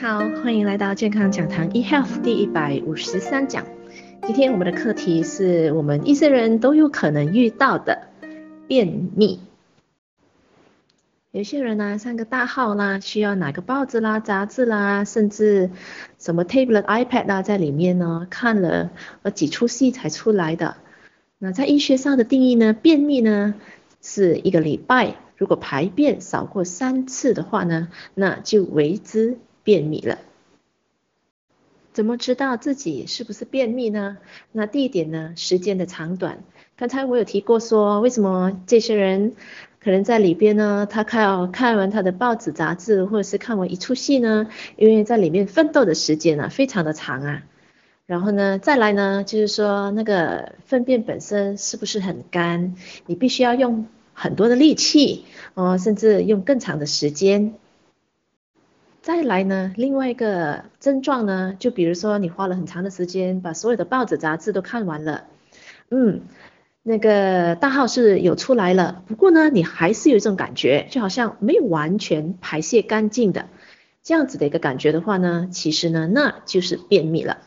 好，欢迎来到健康讲堂 eHealth 第一百五十三讲。今天我们的课题是我们一些人都有可能遇到的便秘。有些人呢、啊，上个大号啦，需要拿个报纸啦、杂志啦，甚至什么 tablet、iPad 啦，在里面呢看了呃几出戏才出来的。那在医学上的定义呢，便秘呢是一个礼拜如果排便少过三次的话呢，那就为之。便秘了，怎么知道自己是不是便秘呢？那第一点呢，时间的长短。刚才我有提过说，为什么这些人可能在里边呢？他看看完他的报纸杂志，或者是看完一出戏呢？因为在里面奋斗的时间啊，非常的长啊。然后呢，再来呢，就是说那个粪便本身是不是很干？你必须要用很多的力气，哦，甚至用更长的时间。再来呢，另外一个症状呢，就比如说你花了很长的时间把所有的报纸杂志都看完了，嗯，那个大号是有出来了，不过呢，你还是有一种感觉，就好像没有完全排泄干净的这样子的一个感觉的话呢，其实呢，那就是便秘了。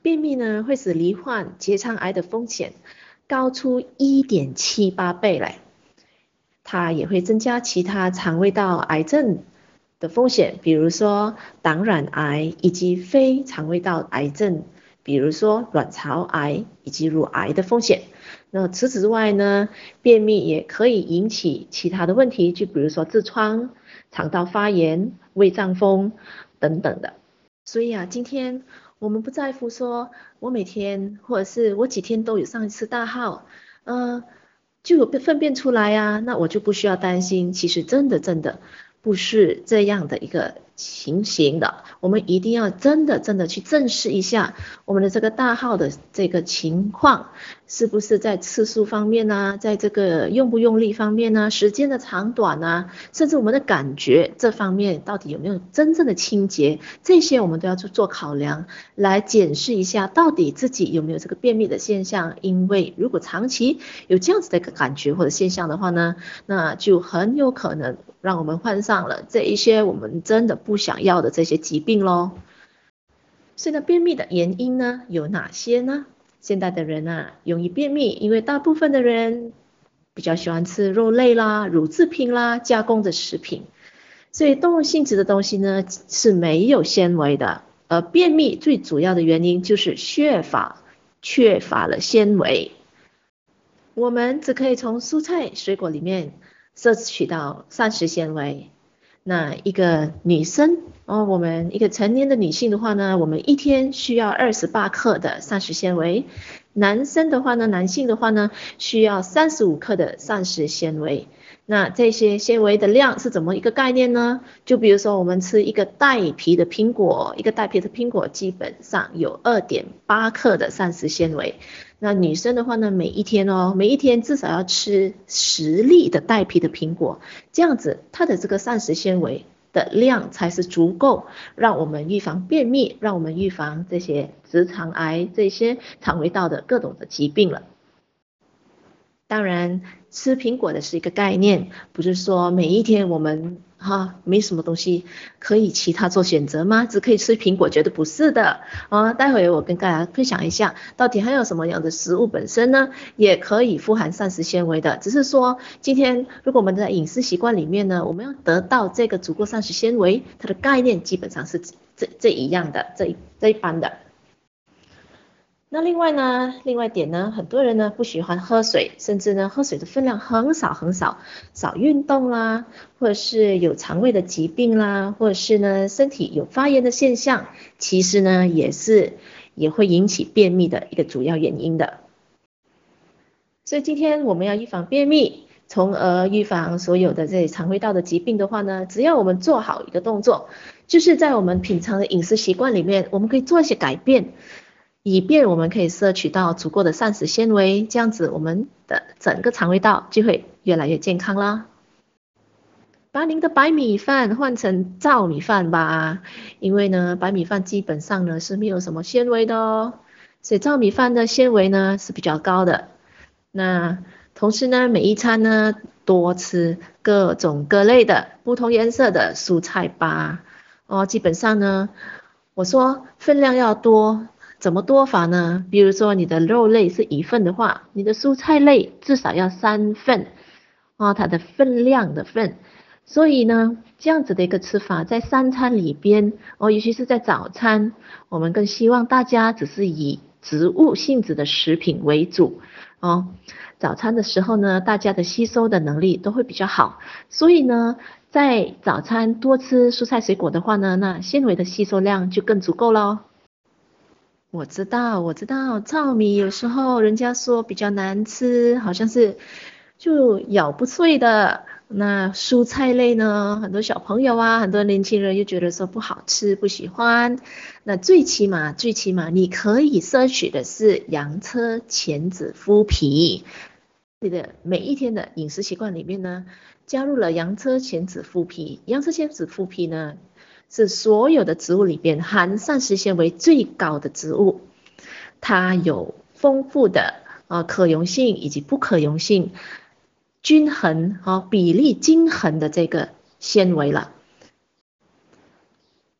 便秘呢，会使罹患结肠癌的风险高出一点七八倍来，它也会增加其他肠胃道癌症的风险，比如说胆软癌以及非肠胃道癌症，比如说卵巢癌以及乳癌的风险。那除此之外呢，便秘也可以引起其他的问题，就比如说痔疮、肠道发炎、胃胀风等等的。所以啊，今天我们不在乎说我每天或者是我几天都有上一次大号，呃，就有粪便出来啊，那我就不需要担心。其实真的真的。不是这样的一个情形的，我们一定要真的真的去正视一下我们的这个大号的这个情况，是不是在次数方面呢、在这个用不用力方面呢、时间的长短啊，甚至我们的感觉这方面到底有没有真正的清洁？这些我们都要去做考量，来检视一下到底自己有没有这个便秘的现象。因为如果长期有这样子的一个感觉或者现象的话呢，那就很有可能。让我们患上了这一些我们真的不想要的这些疾病喽。所以呢，便秘的原因呢有哪些呢？现代的人啊，容易便秘，因为大部分的人比较喜欢吃肉类啦、乳制品啦、加工的食品，所以动物性质的东西呢是没有纤维的。而便秘最主要的原因就是缺乏缺乏了纤维。我们只可以从蔬菜水果里面。摄取到膳食纤维，那一个女生哦，我们一个成年的女性的话呢，我们一天需要二十八克的膳食纤维；男生的话呢，男性的话呢，需要三十五克的膳食纤维。那这些纤维的量是怎么一个概念呢？就比如说我们吃一个带皮的苹果，一个带皮的苹果基本上有二点八克的膳食纤维。那女生的话呢，每一天哦，每一天至少要吃十粒的带皮的苹果，这样子它的这个膳食纤维的量才是足够，让我们预防便秘，让我们预防这些直肠癌、这些肠胃道的各种的疾病了。当然，吃苹果的是一个概念，不是说每一天我们哈没什么东西可以其他做选择吗？只可以吃苹果，绝对不是的啊！待会我跟大家分享一下，到底还有什么样的食物本身呢，也可以富含膳食纤维的。只是说，今天如果我们在饮食习惯里面呢，我们要得到这个足够膳食纤维，它的概念基本上是这这一样的，这一这一般的。那另外呢，另外一点呢，很多人呢不喜欢喝水，甚至呢喝水的分量很少很少，少运动啦，或者是有肠胃的疾病啦，或者是呢身体有发炎的现象，其实呢也是也会引起便秘的一个主要原因的。所以今天我们要预防便秘，从而预防所有的这些肠胃道的疾病的话呢，只要我们做好一个动作，就是在我们平常的饮食习惯里面，我们可以做一些改变。以便我们可以摄取到足够的膳食纤维，这样子我们的整个肠胃道就会越来越健康啦。把您的白米饭换成糙米饭吧，因为呢，白米饭基本上呢是没有什么纤维的哦，所以糙米饭的纤维呢是比较高的。那同时呢，每一餐呢多吃各种各类的不同颜色的蔬菜吧。哦，基本上呢，我说分量要多，怎么多法呢？比如说你的肉类是一份的话，你的蔬菜类至少要三份，哦，它的分量的份。所以呢，这样子的一个吃法，在三餐里边，哦，尤其是在早餐，我们更希望大家只是以植物性质的食品为主，哦，早餐的时候呢，大家的吸收的能力都会比较好，所以呢，在早餐多吃蔬菜水果的话呢，那纤维的吸收量就更足够喽。我知道，我知道，糙米有时候人家说比较难吃，好像是就咬不碎的。那蔬菜类呢？很多小朋友啊，很多年轻人又觉得说不好吃，不喜欢。那最起码，最起码你可以摄取的是洋车前子麸皮。你的每一天的饮食习惯里面呢，加入了洋车前子麸皮。洋车前子麸皮呢，是所有的植物里边含膳食纤维最高的植物，它有丰富的啊可溶性以及不可溶性。均衡啊比例均衡的这个纤维了，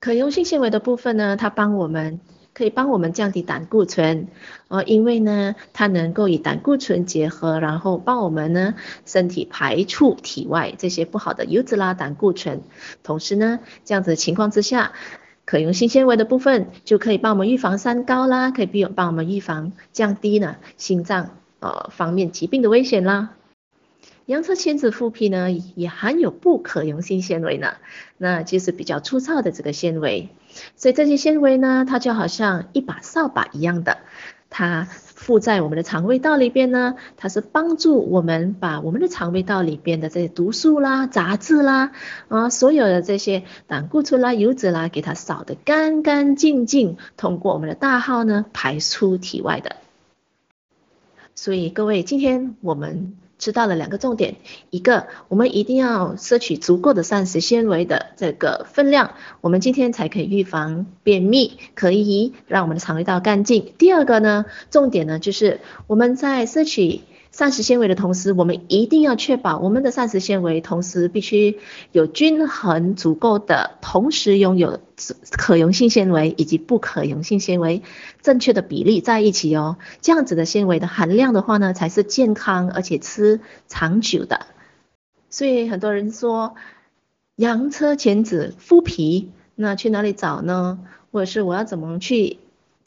可溶性纤维的部分呢，它帮我们可以帮我们降低胆固醇，呃，因为呢，它能够与胆固醇结合，然后帮我们呢身体排出体外这些不好的油脂啦、胆固醇。同时呢，这样子情况之下，可溶性纤维的部分就可以帮我们预防三高啦，可以帮我们预防降低呢心脏呃方面疾病的危险啦。洋车前子麸皮呢，也含有不可溶性纤维呢，那就是比较粗糙的这个纤维，所以这些纤维呢，它就好像一把扫把一样的，它附在我们的肠胃道里边呢，它是帮助我们把我们的肠胃道里边的这些毒素啦、杂质啦，啊，所有的这些胆固醇啦、油脂啦，给它扫得干干净净，通过我们的大号呢排出体外的。所以各位，今天我们。知道了两个重点，一个我们一定要摄取足够的膳食纤维的这个分量，我们今天才可以预防便秘，可以让我们的肠胃道干净。第二个呢，重点呢就是我们在摄取。膳食纤维的同时，我们一定要确保我们的膳食纤维同时必须有均衡足够的，同时拥有可溶性纤维以及不可溶性纤维正确的比例在一起哦。这样子的纤维的含量的话呢，才是健康而且吃长久的。所以很多人说洋车前子麸皮，那去哪里找呢？或者是我要怎么去？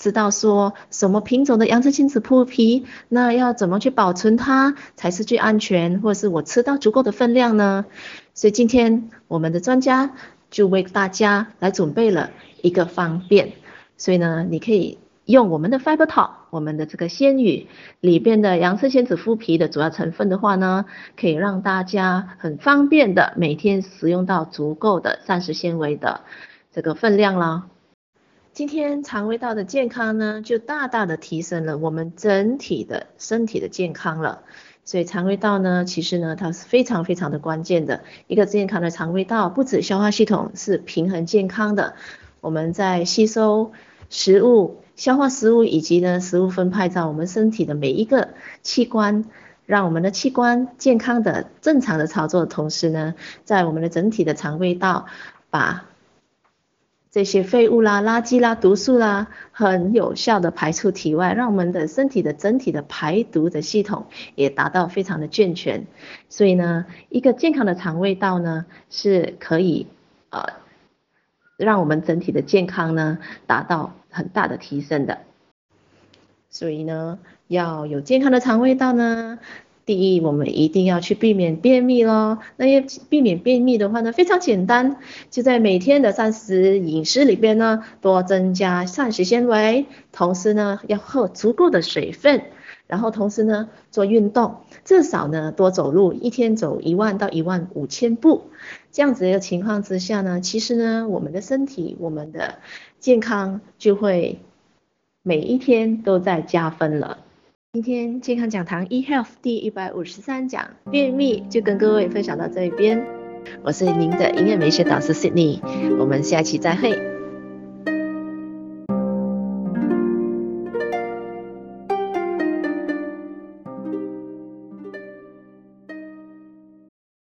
知道说什么品种的洋车前子麸皮，那要怎么去保存它才是最安全，或者是我吃到足够的分量呢？所以今天我们的专家就为大家来准备了一个方便，所以呢，你可以用我们的 FiberTop，我们的这个鲜语里边的洋车前子麸皮的主要成分的话呢，可以让大家很方便的每天食用到足够的膳食纤维的这个分量了。今天肠胃道的健康呢，就大大的提升了我们整体的身体的健康了。所以肠胃道呢，其实呢，它是非常非常的关键的。一个健康的肠胃道，不止消化系统是平衡健康的，我们在吸收食物、消化食物以及呢，食物分派到我们身体的每一个器官，让我们的器官健康的正常的操作同时呢，在我们的整体的肠胃道把。这些废物啦、垃圾啦、毒素啦，很有效的排出体外，让我们的身体的整体的排毒的系统也达到非常的健全。所以呢，一个健康的肠胃道呢，是可以呃，让我们整体的健康呢达到很大的提升的。所以呢，要有健康的肠胃道呢。第一，我们一定要去避免便秘咯。那要避免便秘的话呢，非常简单，就在每天的膳食饮食里边呢，多增加膳食纤维，同时呢要喝足够的水分，然后同时呢做运动，至少呢多走路，一天走一万到一万五千步。这样子的情况之下呢，其实呢我们的身体，我们的健康就会每一天都在加分了。今天健康讲堂 eHealth 第一百五十三讲便秘就跟各位分享到这一边，我是您的营养美学导师 Sydney，我们下期再会。